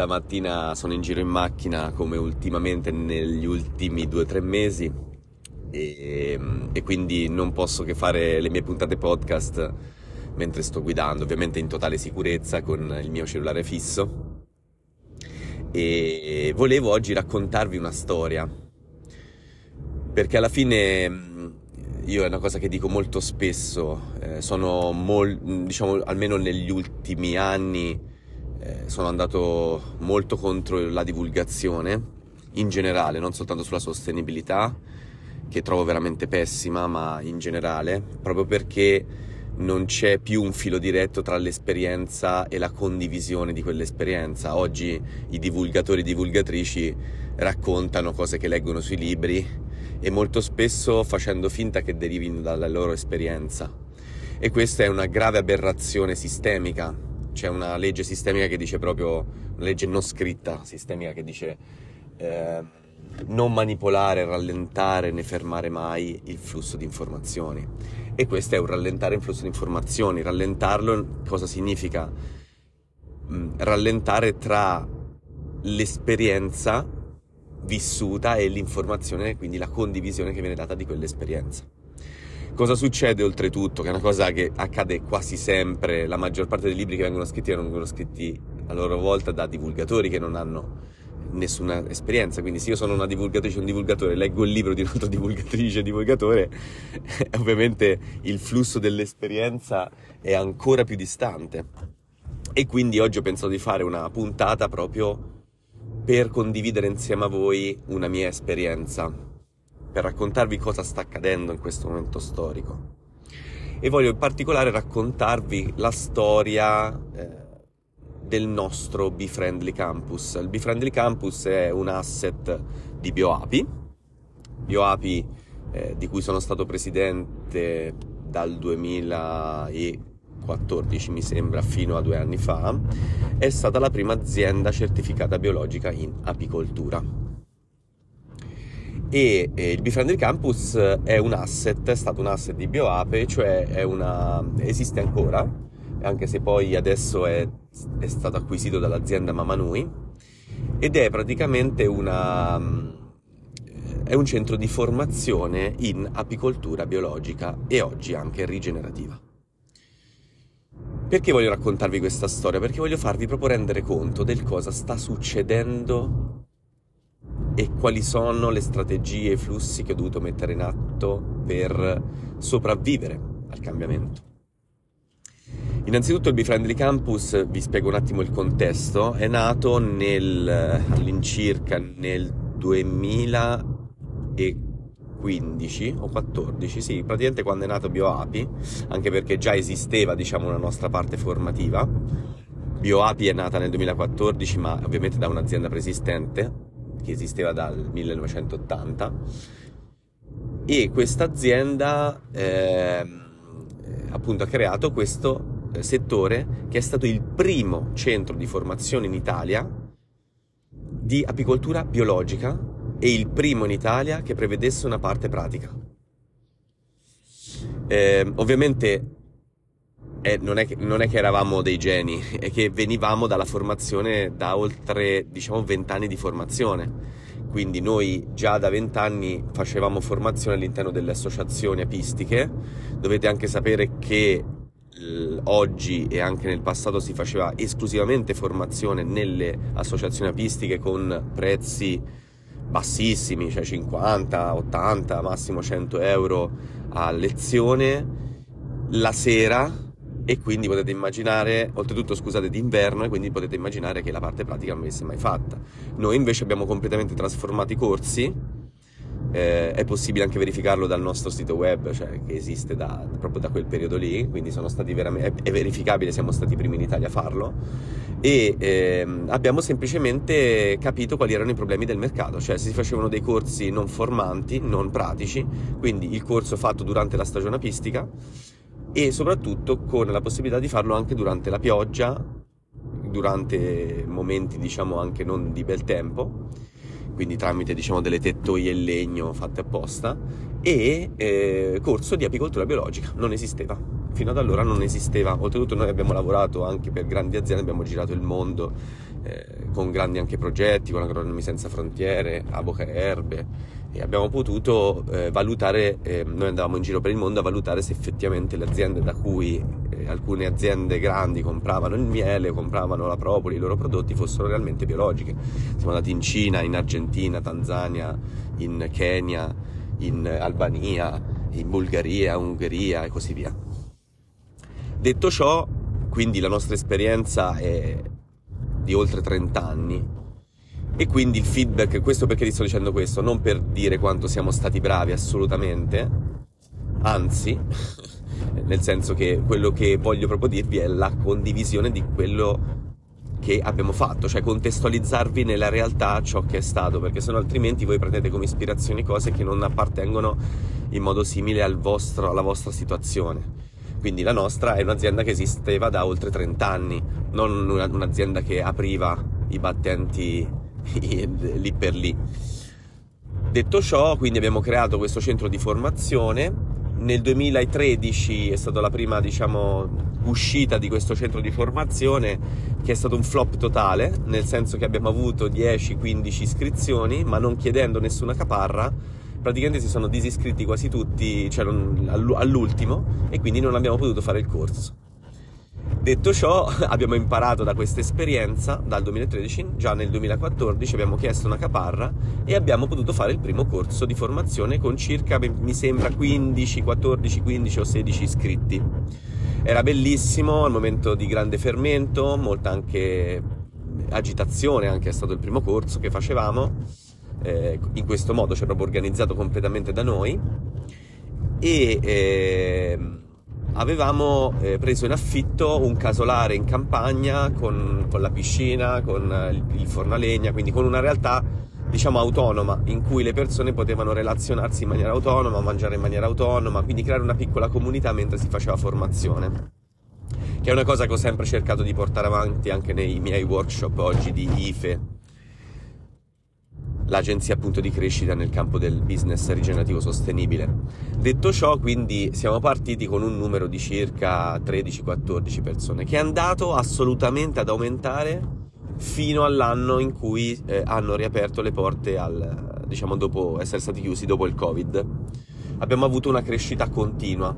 stamattina sono in giro in macchina come ultimamente negli ultimi due o tre mesi e, e, quindi non posso che fare le mie puntate podcast mentre sto guidando, ovviamente in totale sicurezza con il mio cellulare fisso. E volevo oggi raccontarvi una storia perché alla fine io è una cosa che dico molto spesso, eh, sono mol, diciamo almeno negli ultimi anni eh, sono andato molto contro la divulgazione in generale, non soltanto sulla sostenibilità, che trovo veramente pessima, ma in generale, proprio perché non c'è più un filo diretto tra l'esperienza e la condivisione di quell'esperienza. Oggi i divulgatori e divulgatrici raccontano cose che leggono sui libri e molto spesso facendo finta che derivino dalla loro esperienza. E questa è una grave aberrazione sistemica c'è una legge sistemica che dice proprio, una legge non scritta sistemica che dice eh, non manipolare, rallentare né fermare mai il flusso di informazioni. E questo è un rallentare il flusso di informazioni. Rallentarlo cosa significa? Mm, rallentare tra l'esperienza vissuta e l'informazione, quindi la condivisione che viene data di quell'esperienza. Cosa succede oltretutto? Che è una cosa che accade quasi sempre, la maggior parte dei libri che vengono scritti vengono scritti a loro volta da divulgatori che non hanno nessuna esperienza, quindi se io sono una divulgatrice o un divulgatore, leggo il libro di un'altra divulgatrice o divulgatore, ovviamente il flusso dell'esperienza è ancora più distante. E quindi oggi ho pensato di fare una puntata proprio per condividere insieme a voi una mia esperienza per raccontarvi cosa sta accadendo in questo momento storico. E voglio in particolare raccontarvi la storia eh, del nostro Befriendly Campus. Il Befriendly Campus è un asset di BioAPI, BioAPI eh, di cui sono stato presidente dal 2014 mi sembra fino a due anni fa, è stata la prima azienda certificata biologica in apicoltura e eh, il Befriendly Campus è un asset, è stato un asset di BioApe, cioè una, esiste ancora, anche se poi adesso è, è stato acquisito dall'azienda Mamanui, ed è praticamente una, è un centro di formazione in apicoltura biologica e oggi anche rigenerativa. Perché voglio raccontarvi questa storia? Perché voglio farvi proprio rendere conto del cosa sta succedendo e quali sono le strategie e i flussi che ho dovuto mettere in atto per sopravvivere al cambiamento. Innanzitutto il Befriendly Campus, vi spiego un attimo il contesto, è nato nel, all'incirca nel 2015 o 14, sì, praticamente quando è nato BioAPI, anche perché già esisteva diciamo una nostra parte formativa. BioAPI è nata nel 2014 ma ovviamente da un'azienda preesistente che esisteva dal 1980 e questa azienda eh, appunto ha creato questo eh, settore che è stato il primo centro di formazione in Italia di apicoltura biologica e il primo in Italia che prevedesse una parte pratica. Eh, ovviamente eh, non, è che, non, è che, eravamo dei geni, è che venivamo dalla formazione da oltre, diciamo, vent'anni di formazione. Quindi noi già da vent'anni facevamo formazione all'interno delle associazioni apistiche. Dovete anche sapere che oggi e anche nel passato si faceva esclusivamente formazione nelle associazioni apistiche con prezzi bassissimi, cioè 50, 80, massimo 100 euro a lezione. La sera e quindi potete immaginare, oltretutto scusate d'inverno, e quindi potete immaginare che la parte pratica non venisse mai fatta. Noi invece abbiamo completamente trasformato i corsi eh, è possibile anche verificarlo dal nostro sito web, cioè che esiste da, proprio da quel periodo lì, quindi veramente, è verificabile, siamo stati i primi in Italia a farlo e ehm, abbiamo semplicemente capito quali erano i problemi del mercato, cioè si facevano dei corsi non formanti, non pratici, quindi il corso fatto durante la stagione apistica e soprattutto con la possibilità di farlo anche durante la pioggia, durante momenti diciamo anche non di bel tempo quindi tramite diciamo delle tettoie in legno fatte apposta, e eh, corso di apicoltura biologica, non esisteva. Fino ad allora non esisteva. Oltretutto noi abbiamo lavorato anche per grandi aziende, abbiamo girato il mondo eh, con grandi anche progetti, con Agronomi Senza Frontiere, Avoca Erbe, e abbiamo potuto eh, valutare, eh, noi andavamo in giro per il mondo a valutare se effettivamente le aziende da cui eh, alcune aziende grandi compravano il miele, compravano la propoli, i loro prodotti fossero realmente biologiche. Siamo andati in Cina, in Argentina, Tanzania, in Kenya, in Albania, in Bulgaria, Ungheria e così via. Detto ciò, quindi la nostra esperienza è di oltre 30 anni e quindi il feedback, questo perché ti sto dicendo questo, non per dire quanto siamo stati bravi assolutamente, anzi, nel senso che quello che voglio proprio dirvi è la condivisione di quello che abbiamo fatto, cioè contestualizzarvi nella realtà ciò che è stato, perché se no altrimenti voi prendete come ispirazione cose che non appartengono in modo simile al vostro, alla vostra situazione. Quindi la nostra è un'azienda che esisteva da oltre 30 anni, non un'azienda che apriva i battenti lì per lì. Detto ciò, quindi abbiamo creato questo centro di formazione. Nel 2013 è stata la prima, diciamo, uscita di questo centro di formazione che è stato un flop totale, nel senso che abbiamo avuto 10-15 iscrizioni, ma non chiedendo nessuna caparra, praticamente si sono disiscritti quasi tutti, cioè all'ultimo, e quindi non abbiamo potuto fare il corso. Detto ciò, abbiamo imparato da questa esperienza dal 2013, già nel 2014 abbiamo chiesto una caparra e abbiamo potuto fare il primo corso di formazione con circa, mi sembra, 15, 14, 15 o 16 iscritti. Era bellissimo, al momento di grande fermento, molta anche agitazione, anche è stato il primo corso che facevamo, eh, in questo modo, cioè proprio organizzato completamente da noi. E... Eh, avevamo eh, preso in affitto un casolare in campagna con, con la piscina, con il, forno a quindi con una realtà diciamo autonoma in cui le persone potevano relazionarsi in maniera autonoma, mangiare in maniera autonoma, quindi creare una piccola comunità mentre si faceva formazione. Che è una cosa che ho sempre cercato di portare avanti anche nei miei workshop oggi di IFE, l'agenzia appunto di crescita nel campo del business rigenerativo sostenibile. Detto ciò, quindi siamo partiti con un numero di circa 13-14 persone che è andato assolutamente ad aumentare fino all'anno in cui eh, hanno riaperto le porte al, diciamo dopo essere stati chiusi dopo il Covid. Abbiamo avuto una crescita continua.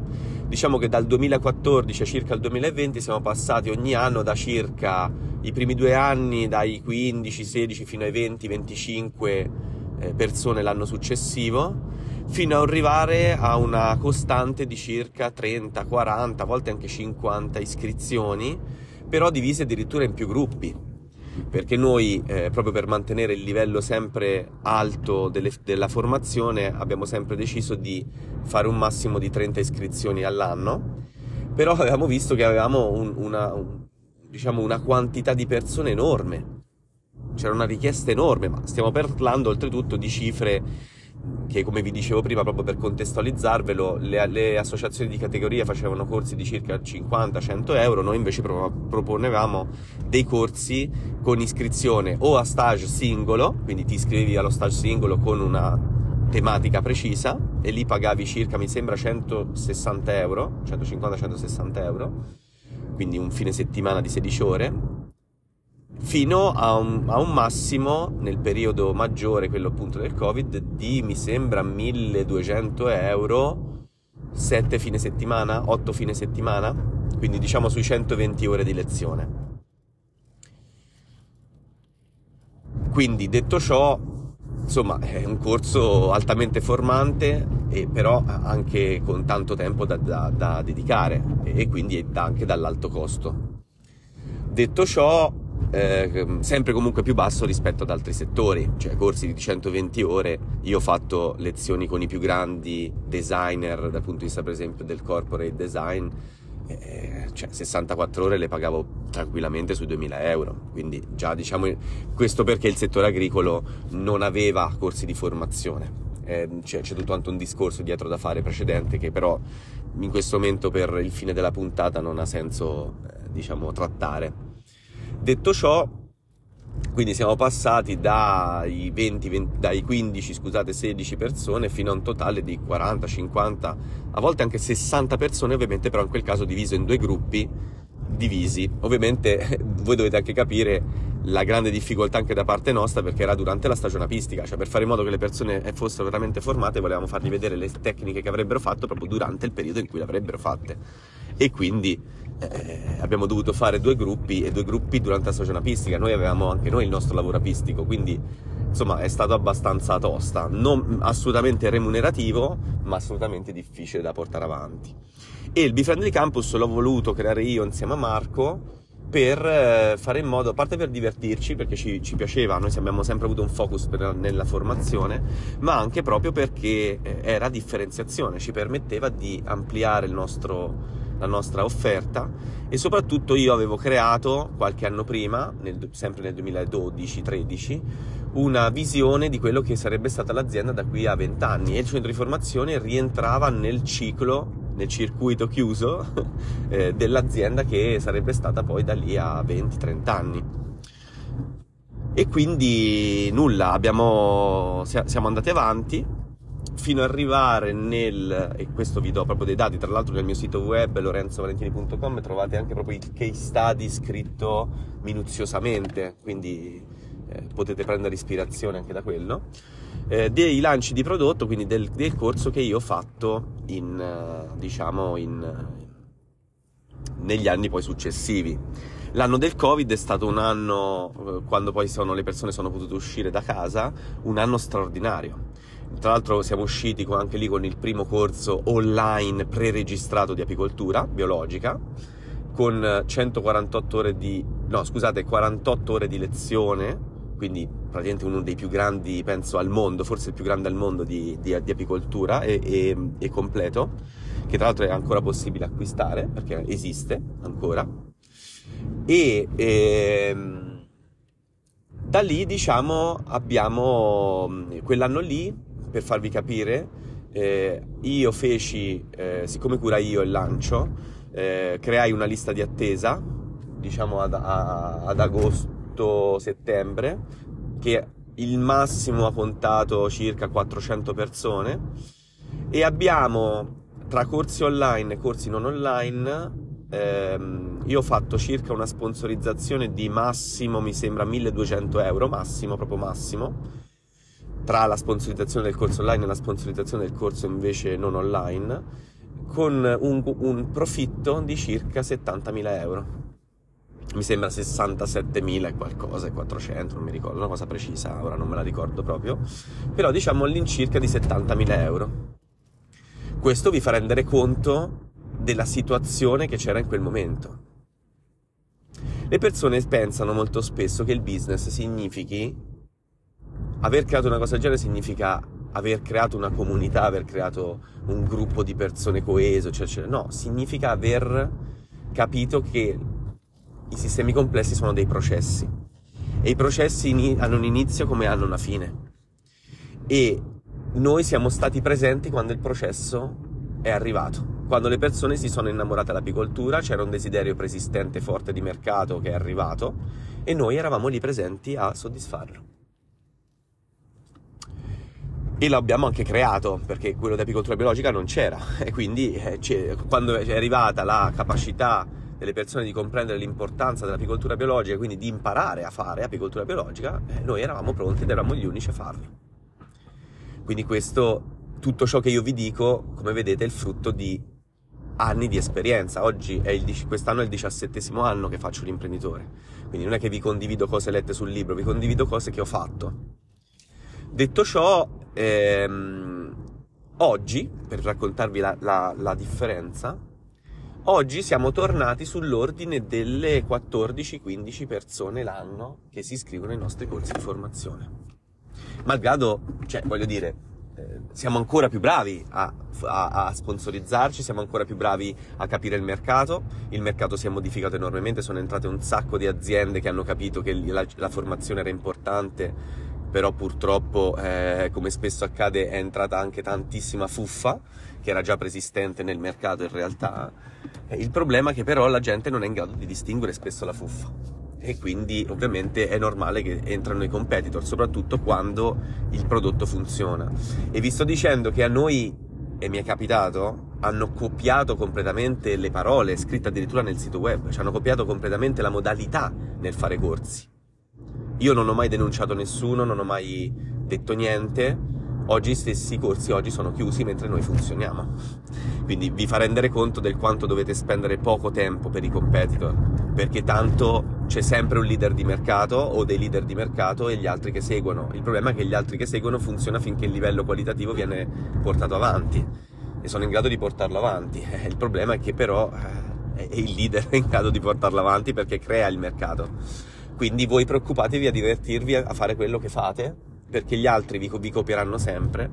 Diciamo che dal 2014 a circa il 2020 siamo passati ogni anno da circa i primi due anni dai 15, 16 fino ai 20, 25 eh, persone l'anno successivo, fino ad arrivare a una costante di circa 30, 40, a volte anche 50 iscrizioni, però divise addirittura in più gruppi. Perché noi, eh, proprio per mantenere il livello sempre alto delle, della formazione, abbiamo sempre deciso di fare un massimo di 30 iscrizioni all'anno, però avevamo visto che avevamo un, una, un, diciamo, una quantità di persone enorme. C'era una richiesta enorme, ma stiamo parlando oltretutto di cifre che come vi dicevo prima, proprio per contestualizzarvelo, le, le associazioni di categoria facevano corsi di circa 50-100 euro, noi invece proponevamo dei corsi con iscrizione o a stage singolo, quindi ti iscrivevi allo stage singolo con una tematica precisa e lì pagavi circa, mi sembra, 160 euro, 150-160 euro, quindi un fine settimana di 16 ore, fino a un, a un, massimo nel periodo maggiore, quello appunto del Covid, di mi sembra 1200 euro, 7 fine settimana, 8 fine settimana, quindi diciamo sui 120 ore di lezione. Quindi detto ciò, insomma, è un corso altamente formante, e però anche con tanto tempo da, da, da dedicare e quindi anche dall'alto costo. Detto ciò, eh, sempre comunque più basso rispetto ad altri settori, cioè corsi di 120 ore, io ho fatto lezioni con i più grandi designer dal punto di vista per esempio del corporate design, eh, cioè 64 ore le pagavo tranquillamente sui 2000 euro, quindi già diciamo questo perché il settore agricolo non aveva corsi di formazione. Eh, c'è, c'è, tutto un discorso dietro da fare precedente che però in questo momento per il fine della puntata non ha senso eh, diciamo trattare. Detto ciò, quindi siamo passati dai, 20, 20, dai 15, scusate, 16 persone fino a un totale di 40, 50, a volte anche 60 persone, ovviamente però in quel caso diviso in due gruppi divisi. Ovviamente voi dovete anche capire la grande difficoltà anche da parte nostra perché era durante la stagione apistica, cioè per fare in modo che le persone fossero veramente formate volevamo fargli vedere le tecniche che avrebbero fatto proprio durante il periodo in cui le avrebbero fatte. E quindi eh, abbiamo dovuto fare due gruppi e due gruppi durante la stagione apistica. Noi avevamo anche noi il nostro lavoro apistico, quindi insomma è stato abbastanza tosta, non assolutamente remunerativo, ma assolutamente difficile da portare avanti. E il Befriendly Campus l'ho voluto creare io insieme a Marco per eh, fare in modo, a parte per divertirci, perché ci, ci piaceva, noi abbiamo sempre avuto un focus per, nella formazione, ma anche proprio perché eh, era differenziazione, ci permetteva di ampliare il nostro la nostra offerta e soprattutto io avevo creato qualche anno prima, nel, sempre nel 2012-13, una visione di quello che sarebbe stata l'azienda da qui a 20 anni e il centro di formazione rientrava nel ciclo nel circuito chiuso eh, dell'azienda che sarebbe stata poi da lì a 20-30 anni. E quindi nulla, abbiamo, siamo andati avanti fino ad arrivare nel, e questo vi do proprio dei dati, tra l'altro nel mio sito web lorenzovalentini.com trovate anche proprio il case study scritto minuziosamente, quindi eh, potete prendere ispirazione anche da quello, eh, dei lanci di prodotto, quindi del, del, corso che io ho fatto in, eh, diciamo, in, negli anni poi successivi. L'anno del Covid è stato un anno, eh, quando poi sono, le persone sono potute uscire da casa, un anno straordinario tra l'altro siamo usciti anche lì con il primo corso online pre-registrato di apicoltura biologica, con 148 ore di... no scusate, 48 ore di lezione, quindi praticamente uno dei più grandi, penso, al mondo, forse il più grande al mondo di, di, di apicoltura e, e, e, completo, che tra l'altro è ancora possibile acquistare, perché esiste ancora. E... e ehm, da lì, diciamo, abbiamo quell'anno lì per farvi capire, eh, io feci, eh, siccome cura io il lancio, eh, creai una lista di attesa, diciamo ad, a, ad agosto-settembre, che il massimo ha contato circa 400 persone. E abbiamo tra corsi online e corsi non online ehm, io ho fatto circa una sponsorizzazione di massimo mi sembra 1200 euro massimo proprio massimo tra la sponsorizzazione del corso online e la sponsorizzazione del corso invece non online, con un, un profitto di circa 70.000 euro. Mi sembra 67.000 e qualcosa, e 400, non mi ricordo, una cosa precisa, ora non me la ricordo proprio, però diciamo all'incirca di 70.000 euro. Questo vi fa rendere conto della situazione che c'era in quel momento. Le persone pensano molto spesso che il business significhi aver creato una cosa del genere significa aver creato una comunità, aver creato un gruppo di persone coeso, eccetera, eccetera. No, significa aver capito che i sistemi complessi sono dei processi e i processi hanno un inizio come hanno una fine. E noi siamo stati presenti quando il processo è arrivato. Quando le persone si sono innamorate dell'apicoltura, c'era un desiderio preesistente forte di mercato che è arrivato e noi eravamo lì presenti a soddisfarlo e l'abbiamo anche creato perché quello di apicoltura biologica non c'era e quindi eh, quando è arrivata la capacità delle persone di comprendere l'importanza dell'apicoltura biologica e quindi di imparare a fare apicoltura biologica, eh, noi eravamo pronti ed eravamo gli unici a farlo. Quindi questo, tutto ciò che io vi dico, come vedete, è il frutto di anni di esperienza. Oggi è il, quest'anno è il diciassettesimo anno che faccio l'imprenditore, quindi non è che vi condivido cose lette sul libro, vi condivido cose che ho fatto. Detto ciò, ehm, oggi, per raccontarvi la, la, la differenza, Oggi siamo tornati sull'ordine delle 14-15 persone l'anno che si iscrivono ai nostri corsi di formazione. Malgrado, cioè, voglio dire, eh, siamo ancora più bravi a, a, a, sponsorizzarci, siamo ancora più bravi a capire il mercato, il mercato si è modificato enormemente, sono entrate un sacco di aziende che hanno capito che la, la formazione era importante, però purtroppo, eh, come spesso accade, è entrata anche tantissima fuffa che era già preesistente nel mercato in realtà. Il problema è che però la gente non è in grado di distinguere spesso la fuffa e quindi ovviamente è normale che entrano i competitor, soprattutto quando il prodotto funziona. E vi sto dicendo che a noi, e mi è capitato, hanno copiato completamente le parole scritte addirittura nel sito web, ci hanno copiato completamente la modalità nel fare corsi. Io non ho mai denunciato nessuno, non ho mai detto niente, Oggi i stessi corsi oggi sono chiusi mentre noi funzioniamo. Quindi vi fa rendere conto del quanto dovete spendere poco tempo per i competitor, perché tanto c'è sempre un leader di mercato o dei leader di mercato e gli altri che seguono. Il problema è che gli altri che seguono funziona finché il livello qualitativo viene portato avanti e sono in grado di portarlo avanti. Eh, il problema è che però eh, è il leader in grado di portarlo avanti perché crea il mercato. Quindi voi preoccupatevi a divertirvi a fare quello che fate perché gli altri vi, vi copieranno sempre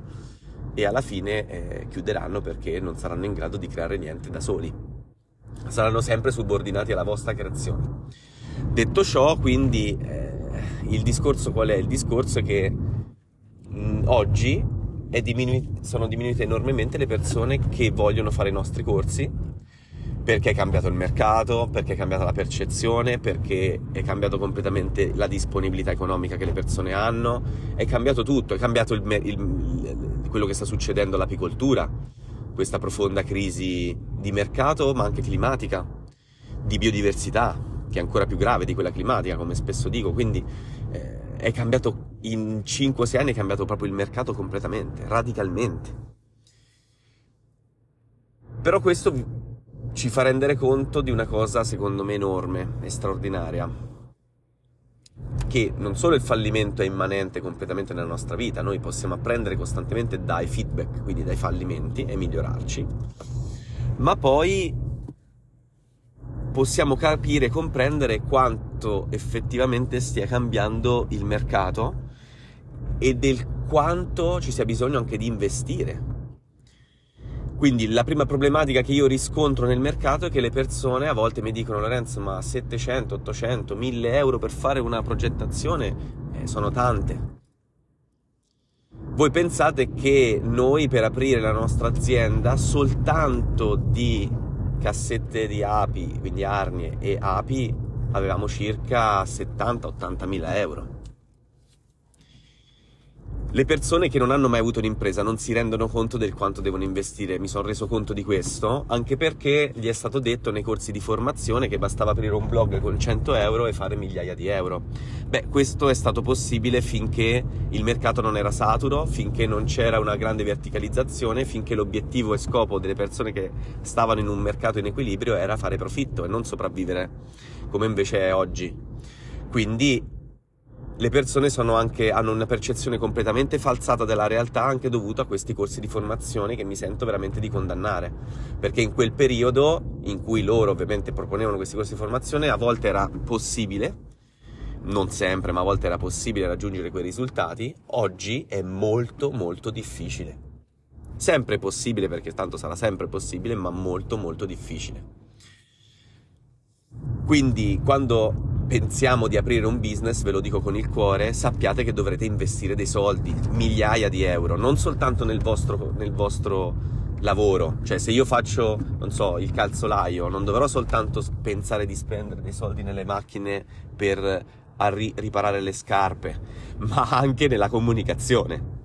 e alla fine eh, chiuderanno perché non saranno in grado di creare niente da soli. Saranno sempre subordinati alla vostra creazione. Detto ciò, quindi, eh, il discorso qual è? Il discorso è che mh, oggi diminu- sono diminuite enormemente le persone che vogliono fare i nostri corsi perché è cambiato il mercato, perché è cambiata la percezione, perché è cambiato completamente la disponibilità economica che le persone hanno, è cambiato tutto, è cambiato il, il, quello che sta succedendo all'apicoltura, questa profonda crisi di mercato ma anche climatica, di biodiversità, che è ancora più grave di quella climatica, come spesso dico, quindi eh, è cambiato in 5-6 anni, è cambiato proprio il mercato completamente, radicalmente. Però questo ci fa rendere conto di una cosa secondo me enorme e straordinaria, che non solo il fallimento è immanente completamente nella nostra vita, noi possiamo apprendere costantemente dai feedback, quindi dai fallimenti e migliorarci, ma poi possiamo capire e comprendere quanto effettivamente stia cambiando il mercato e del quanto ci sia bisogno anche di investire quindi la prima problematica che io riscontro nel mercato è che le persone a volte mi dicono Lorenzo ma 700, 800, 1000 euro per fare una progettazione eh, sono tante. Voi pensate che noi per aprire la nostra azienda soltanto di cassette di api, quindi arnie e api, avevamo circa 70-80 mila euro. Le persone che non hanno mai avuto un'impresa non si rendono conto del quanto devono investire, mi sono reso conto di questo, anche perché gli è stato detto nei corsi di formazione che bastava aprire un blog con 100 euro e fare migliaia di euro. Beh, questo è stato possibile finché il mercato non era saturo, finché non c'era una grande verticalizzazione, finché l'obiettivo e scopo delle persone che stavano in un mercato in equilibrio era fare profitto e non sopravvivere, come invece è oggi. Quindi le persone anche, hanno una percezione completamente falsata della realtà anche dovuta a questi corsi di formazione che mi sento veramente di condannare. Perché in quel periodo in cui loro ovviamente proponevano questi corsi di formazione a volte era possibile non sempre ma a volte era possibile raggiungere quei risultati oggi è molto molto difficile. Sempre possibile perché tanto sarà sempre possibile ma molto molto difficile. Quindi quando pensiamo di aprire un business, ve lo dico con il cuore, sappiate che dovrete investire dei soldi, migliaia di euro, non soltanto nel vostro, nel vostro lavoro. Cioè, se io faccio, non so, il calzolaio, non dovrò soltanto pensare di spendere dei soldi nelle macchine per arri- riparare le scarpe, ma anche nella comunicazione.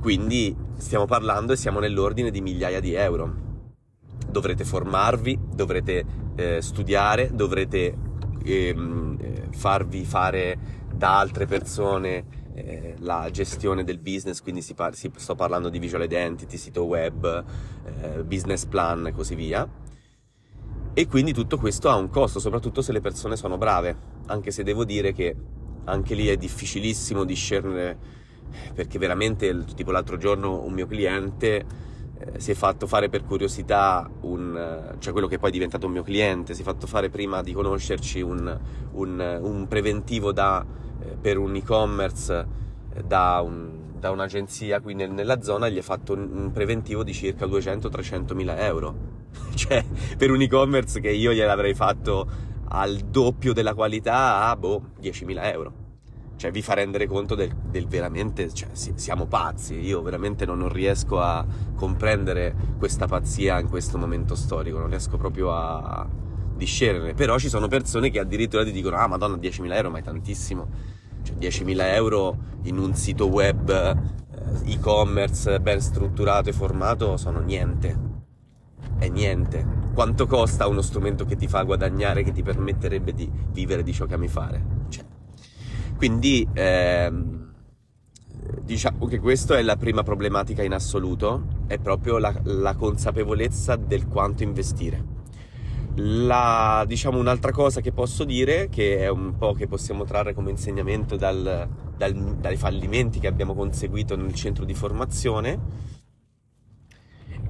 Quindi stiamo parlando e siamo nell'ordine di migliaia di euro. Dovrete formarvi, dovrete eh, studiare, dovrete Ehm, eh, farvi fare da altre persone eh, la gestione del business, quindi si par- si, sto parlando di visual identity, sito web, eh, business plan e così via. E quindi tutto questo ha un costo, soprattutto se le persone sono brave, anche se devo dire che anche lì è difficilissimo discernere, perché veramente, tipo l'altro giorno un mio cliente si è fatto fare per curiosità un, cioè quello che poi è diventato un mio cliente, si è fatto fare prima di conoscerci un, un, un preventivo da, eh, per un e-commerce eh, da, da, un'agenzia qui nel, nella zona, gli ha fatto un, preventivo di circa 200-300 mila euro. cioè, per un e-commerce che io gliel'avrei fatto al doppio della qualità a, boh, 10.000 euro cioè vi fa rendere conto del, del veramente, cioè, siamo pazzi, io veramente non, non, riesco a comprendere questa pazzia in questo momento storico, non riesco proprio a discernere, però ci sono persone che addirittura ti dicono, ah madonna 10.000 euro ma è tantissimo, cioè 10.000 euro in un sito web eh, e-commerce ben strutturato e formato sono niente, è niente. Quanto costa uno strumento che ti fa guadagnare, che ti permetterebbe di vivere di ciò che ami fare? Quindi ehm, diciamo che questa è la prima problematica in assoluto, è proprio la, la consapevolezza del quanto investire. La, diciamo un'altra cosa che posso dire, che è un po' che possiamo trarre come insegnamento dal, dal, dai fallimenti che abbiamo conseguito nel centro di formazione,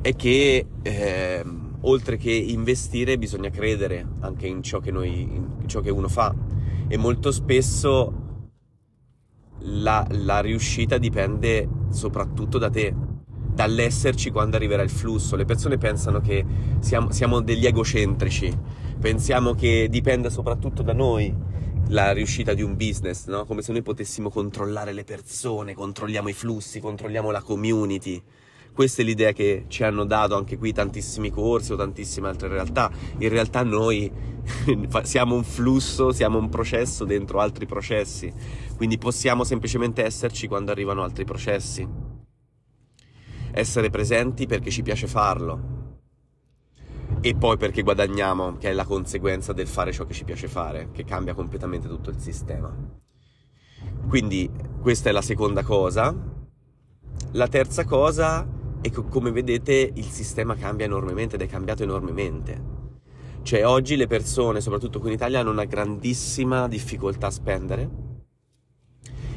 è che eh, oltre che investire bisogna credere anche in ciò che, noi, in ciò che uno fa e molto spesso la, la riuscita dipende soprattutto da te, dall'esserci quando arriverà il flusso. Le persone pensano che siamo, siamo degli egocentrici, pensiamo che dipenda soprattutto da noi la riuscita di un business, no? come se noi potessimo controllare le persone, controlliamo i flussi, controlliamo la community. Questa è l'idea che ci hanno dato anche qui tantissimi corsi o tantissime altre realtà. In realtà noi siamo un flusso, siamo un processo dentro altri processi, quindi possiamo semplicemente esserci quando arrivano altri processi. Essere presenti perché ci piace farlo e poi perché guadagniamo, che è la conseguenza del fare ciò che ci piace fare, che cambia completamente tutto il sistema. Quindi questa è la seconda cosa. La terza cosa è che come vedete il sistema cambia enormemente ed è cambiato enormemente. Cioè oggi le persone, soprattutto qui in Italia, hanno una grandissima difficoltà a spendere.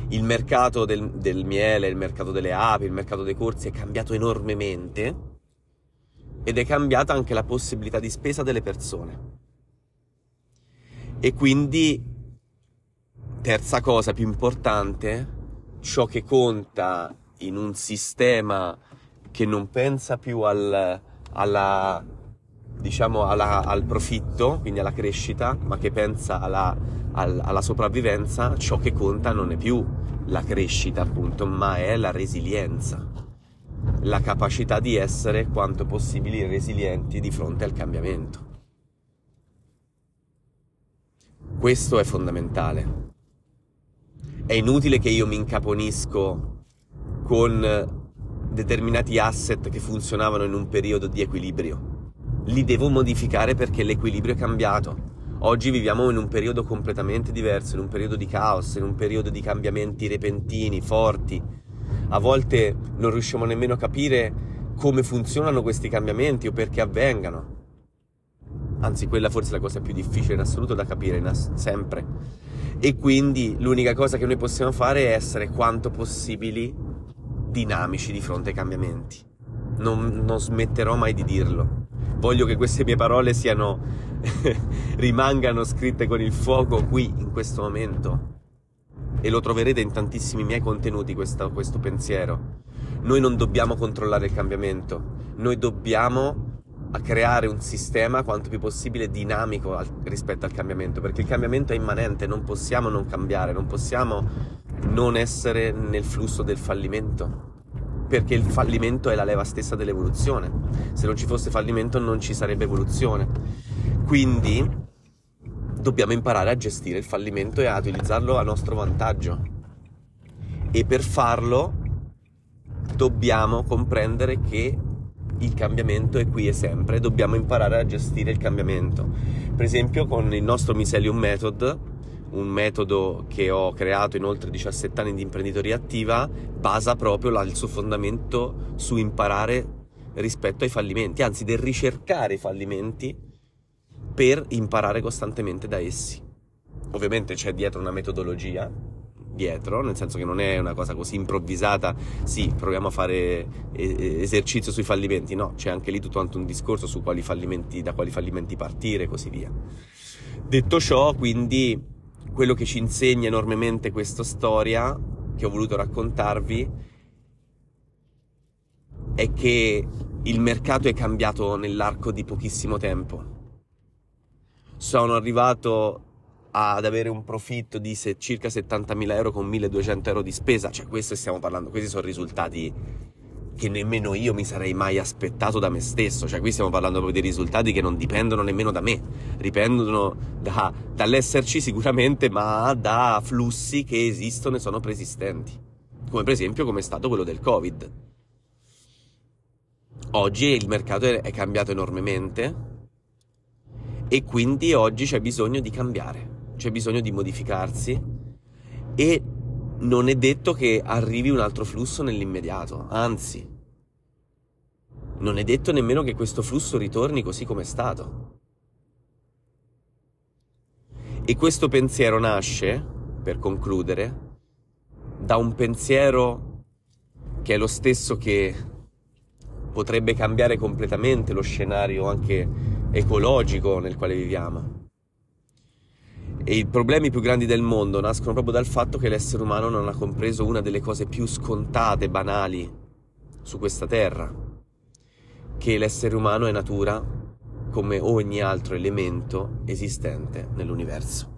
Il mercato del, del miele, il mercato delle api, il mercato dei corsi è cambiato enormemente ed è cambiata anche la possibilità di spesa delle persone. E quindi, terza cosa più importante, ciò che conta in un sistema che non pensa più al, alla, diciamo, alla, al profitto, quindi alla crescita, ma che pensa alla, alla sopravvivenza, ciò che conta non è più la crescita, appunto, ma è la resilienza, la capacità di essere quanto possibile resilienti di fronte al cambiamento. Questo è fondamentale. È inutile che io mi incaponisco con determinati asset che funzionavano in un periodo di equilibrio. Li devo modificare perché l'equilibrio è cambiato. Oggi viviamo in un periodo completamente diverso, in un periodo di caos, in un periodo di cambiamenti repentini, forti. A volte non riusciamo nemmeno a capire come funzionano questi cambiamenti o perché avvengano. Anzi, quella forse è la cosa più difficile in assoluto da capire, ass- sempre. E quindi l'unica cosa che noi possiamo fare è essere quanto possibili dinamici di fronte ai cambiamenti. Non, non smetterò mai di dirlo. Voglio che queste mie parole siano rimangano scritte con il fuoco qui in questo momento. E lo troverete in tantissimi miei contenuti questo, questo pensiero. Noi non dobbiamo controllare il cambiamento, noi dobbiamo creare un sistema quanto più possibile dinamico al, rispetto al cambiamento, perché il cambiamento è immanente, non possiamo non cambiare, non possiamo non essere nel flusso del fallimento perché il fallimento è la leva stessa dell'evoluzione. Se non ci fosse fallimento non ci sarebbe evoluzione. Quindi dobbiamo imparare a gestire il fallimento e a utilizzarlo a nostro vantaggio. E per farlo dobbiamo comprendere che il cambiamento è qui e sempre, dobbiamo imparare a gestire il cambiamento. Per esempio con il nostro Miselium Method un metodo che ho creato in oltre 17 anni di imprenditoria attiva, basa proprio la, il suo fondamento su imparare rispetto ai fallimenti, anzi del ricercare i fallimenti per imparare costantemente da essi. Ovviamente c'è dietro una metodologia, dietro, nel senso che non è una cosa così improvvisata, sì, proviamo a fare esercizio sui fallimenti, no, c'è anche lì tutto quanto un discorso su quali fallimenti, da quali fallimenti partire e così via. Detto ciò, quindi, quello che ci insegna enormemente questa storia che ho voluto raccontarvi è che il mercato è cambiato nell'arco di pochissimo tempo. Sono arrivato ad avere un profitto di circa 70.000 euro con 1.200 euro di spesa, cioè questo stiamo parlando, questi sono risultati che nemmeno io mi sarei mai aspettato da me stesso, cioè qui stiamo parlando proprio di risultati che non dipendono nemmeno da me, dipendono da, dall'esserci sicuramente, ma da flussi che esistono e sono preesistenti, come per esempio come è stato quello del Covid. Oggi il mercato è cambiato enormemente e quindi oggi c'è bisogno di cambiare c'è bisogno di modificarsi e non è detto che arrivi un altro flusso nell'immediato, anzi, non è detto nemmeno che questo flusso ritorni così come è stato. E questo pensiero nasce, per concludere, da un pensiero che è lo stesso che potrebbe cambiare completamente lo scenario anche ecologico nel quale viviamo e i problemi più grandi del mondo nascono proprio dal fatto che l'essere umano non ha compreso una delle cose più scontate, banali su questa terra, che l'essere umano è natura come ogni altro elemento esistente nell'universo.